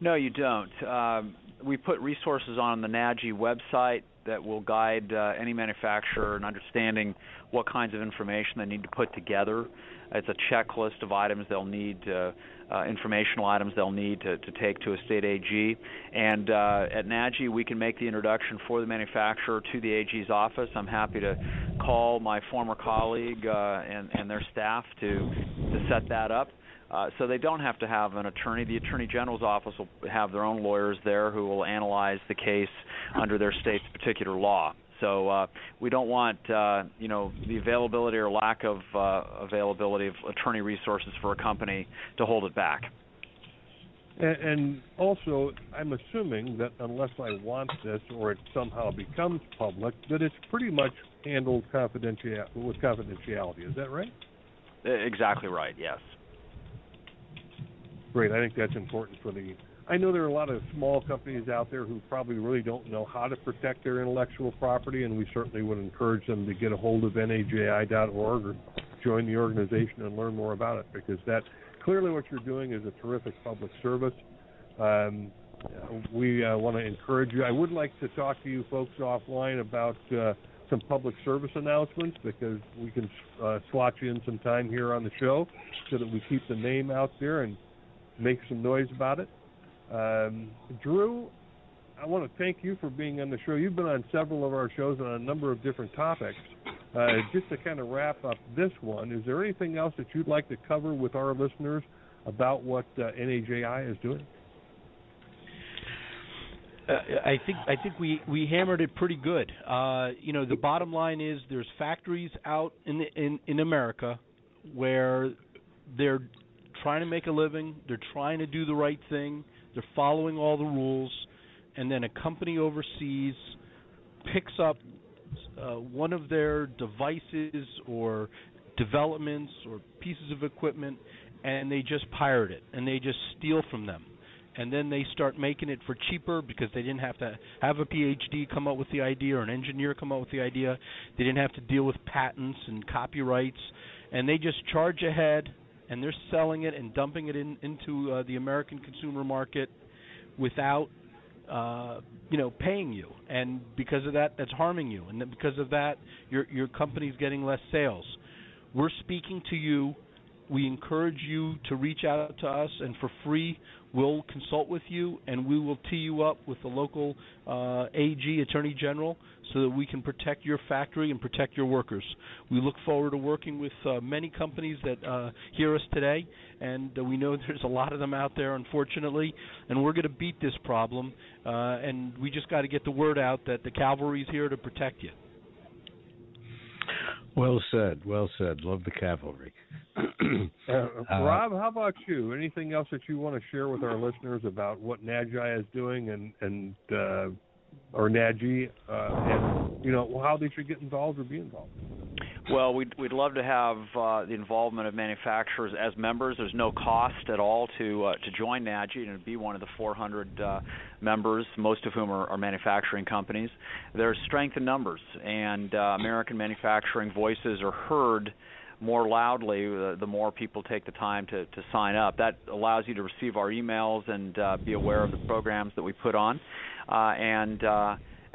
[SPEAKER 5] No, you don't. Um, we put resources on the NAJI website that will guide uh, any manufacturer in understanding what kinds of information they need to put together. It's a checklist of items they'll need, uh, uh, informational items they'll need to, to take to a state AG. And uh, at NAJI, we can make the introduction for the manufacturer to the AG's office. I'm happy to call my former colleague uh, and, and their staff to, to set that up. Uh, so they don't have to have an attorney. The attorney general's office will have their own lawyers there who will analyze the case under their state's particular law. So uh, we don't want uh, you know the availability or lack of uh, availability of attorney resources for a company to hold it back.
[SPEAKER 2] And, and also, I'm assuming that unless I want this or it somehow becomes public, that it's pretty much handled confidential with confidentiality. Is that right?
[SPEAKER 5] Exactly right. Yes.
[SPEAKER 2] Great. I think that's important for the. I know there are a lot of small companies out there who probably really don't know how to protect their intellectual property, and we certainly would encourage them to get a hold of naji.org or join the organization and learn more about it because that clearly what you're doing is a terrific public service. Um, we uh, want to encourage you. I would like to talk to you folks offline about uh, some public service announcements because we can uh, slot you in some time here on the show so that we keep the name out there and make some noise about it. Um, Drew, I want to thank you for being on the show. You've been on several of our shows on a number of different topics. Uh, just to kind of wrap up this one, is there anything else that you'd like to cover with our listeners about what uh, NAJI is doing?
[SPEAKER 4] Uh, I think I think we we hammered it pretty good. Uh, you know, the bottom line is there's factories out in the, in in America where they're trying to make a living, they're trying to do the right thing, they're following all the rules, and then a company overseas picks up uh, one of their devices or developments or pieces of equipment and they just pirate it and they just steal from them. And then they start making it for cheaper because they didn't have to have a PhD come up with the idea or an engineer come up with the idea. They didn't have to deal with patents and copyrights, and they just charge ahead and they're selling it and dumping it in, into uh, the American consumer market without uh, you know, paying you, and because of that, that's harming you, and because of that, your your company's getting less sales. We're speaking to you. We encourage you to reach out to us, and for free, we'll consult with you, and we will tee you up with the local uh, AG, Attorney General, so that we can protect your factory and protect your workers. We look forward to working with uh, many companies that uh, hear us today, and uh, we know there's a lot of them out there, unfortunately, and we're going to beat this problem, uh, and we just got to get the word out that the cavalry's here to protect you.
[SPEAKER 3] Well said. Well said. Love the cavalry.
[SPEAKER 2] uh, Rob, how about you? Anything else that you want to share with our listeners about what NAJI is doing and and uh, or NAJI uh, and you know how they should get involved or be involved?
[SPEAKER 5] Well, we'd we'd love to have uh, the involvement of manufacturers as members. There's no cost at all to uh, to join NAJI and be one of the 400 uh, members, most of whom are, are, manufacturing companies. There's strength in numbers, and uh, American manufacturing voices are heard more loudly the, the, more people take the time to, to sign up. That allows you to receive our emails and uh, be aware of the programs that we put on, uh, and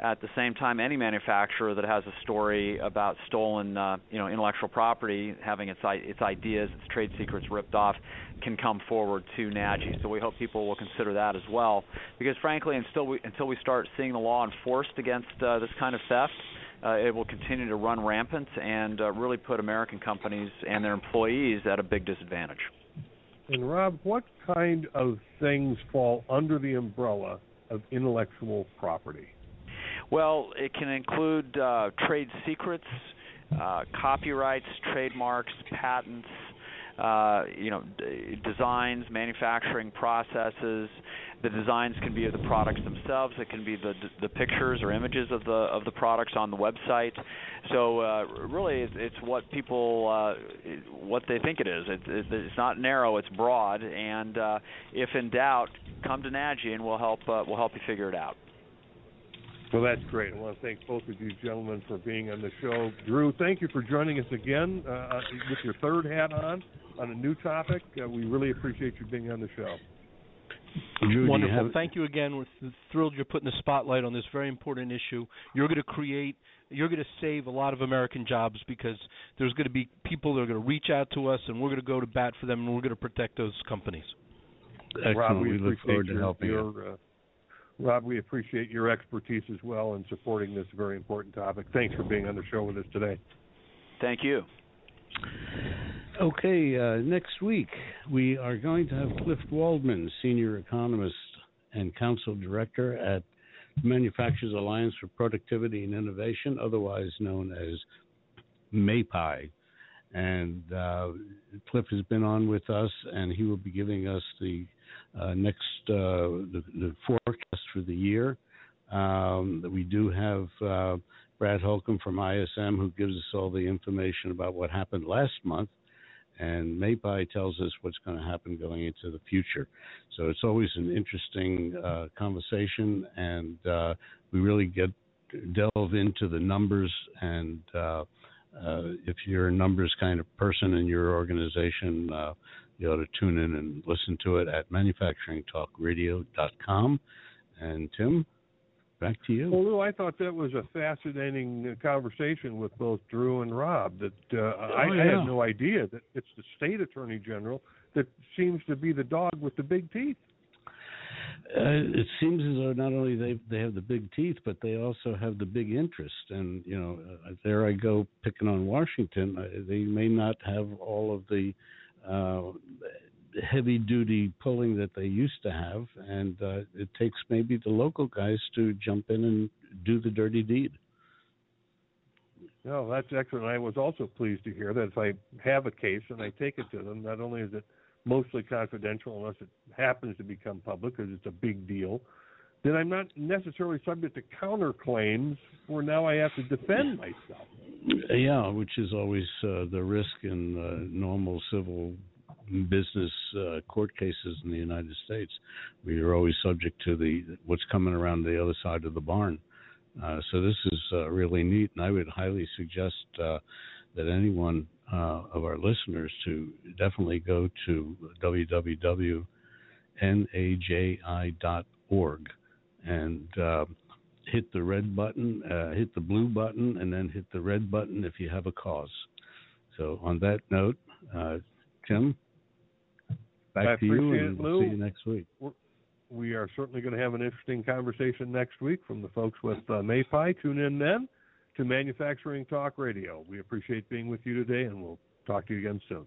[SPEAKER 5] at the same time, any manufacturer that has a story about stolen, uh, you know, intellectual property, having its its ideas, its trade secrets ripped off, can come forward to NAJI. So we hope people will consider that as well, because frankly, until we until we start seeing the law enforced against uh, this kind of theft, uh, it will continue to run rampant and uh, really put American companies and their employees at a big disadvantage.
[SPEAKER 2] And Rob, what kind of things fall under the umbrella of intellectual property?
[SPEAKER 5] Well, it can include uh, trade secrets, uh, copyrights, trademarks, patents, uh, you know, d- designs, manufacturing processes. The designs can be of the products themselves. It can be the the pictures or images of the of the products on the website. So uh, really, it's, it's what people uh, what they think it is. It, it, it's not narrow. It's broad. And uh, if in doubt, come to NAJI and we'll help uh, we'll help you figure it out.
[SPEAKER 2] Well, that's great. I want to thank both of you gentlemen for being on the show. Drew, thank you for joining us again uh, uh with your third hat on on a new topic. Uh, we really appreciate you being on the show.
[SPEAKER 4] Drew, Wonderful. You have... Thank you again. We're thrilled you're putting the spotlight on this very important issue. You're going to create, you're going to save a lot of American jobs because there's going to be people that are going to reach out to us, and we're going to go to bat for them, and we're going to protect those companies.
[SPEAKER 3] Excellent.
[SPEAKER 2] Rob, we,
[SPEAKER 3] we look forward
[SPEAKER 2] your,
[SPEAKER 3] to helping
[SPEAKER 2] your,
[SPEAKER 3] you.
[SPEAKER 2] Uh, Rob, we appreciate your expertise as well in supporting this very important topic. Thanks for being on the show with us today.
[SPEAKER 5] Thank you.
[SPEAKER 3] Okay, uh, next week we are going to have Cliff Waldman, Senior Economist and Council Director at Manufacturers Alliance for Productivity and Innovation, otherwise known as MAPI. And uh, Cliff has been on with us, and he will be giving us the uh, next uh, the, the, forecast for the year. Um, we do have uh, Brad Holcomb from ISM who gives us all the information about what happened last month, and MAPI tells us what's going to happen going into the future. So it's always an interesting uh, conversation, and we really get delve into the numbers and uh, uh, if you're a numbers kind of person in your organization, uh, you ought to tune in and listen to it at manufacturingtalkradio.com. And Tim, back to you.
[SPEAKER 2] Well, Lou, I thought that was a fascinating uh, conversation with both Drew and Rob. That uh, oh, I,
[SPEAKER 3] yeah.
[SPEAKER 2] I had no idea that it's the state attorney general that seems to be the dog with the big teeth.
[SPEAKER 3] Uh, it seems as though not only they they have the big teeth, but they also have the big interest. And you know, uh, there I go picking on Washington. Uh, they may not have all of the uh, heavy duty pulling that they used to have, and uh, it takes maybe the local guys to jump in and do the dirty deed.
[SPEAKER 2] No, that's excellent. I was also pleased to hear that if I have a case and I take it to them, not only is it mostly confidential unless it happens to become public because it's a big deal, then I'm not necessarily subject to counterclaims where now I have to defend myself.
[SPEAKER 3] Yeah, which is always uh, the risk in uh, normal civil business uh, court cases in the United States. We are always subject to the what's coming around the other side of the barn. Uh, so this is uh, really neat, and I would highly suggest uh, that anyone of our listeners to definitely go to www.naji.org and uh, hit the red button, uh, hit the blue button, and then hit the red button if you have a cause. So, on that note, uh, Tim, back
[SPEAKER 2] I
[SPEAKER 3] to you, and
[SPEAKER 2] it,
[SPEAKER 3] we'll
[SPEAKER 2] Lou.
[SPEAKER 3] see you next week.
[SPEAKER 2] We are certainly going to have an interesting conversation next week from the folks with uh, MAPI. Tune in then to Manufacturing Talk Radio. We appreciate being with you today, and we'll talk to you again soon.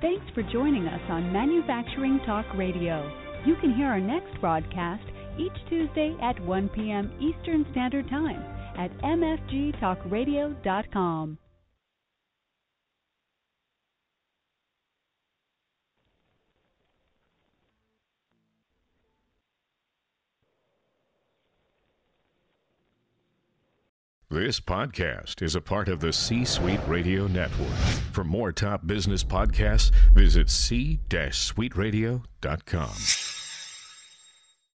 [SPEAKER 1] Thanks for joining us on Manufacturing Talk Radio. You can hear our next broadcast each Tuesday at 1 p.m. Eastern Standard Time at mfgtalkradio.com.
[SPEAKER 9] This podcast is a part of the C Suite Radio Network. For more top business podcasts, visit c-suiteradio.com.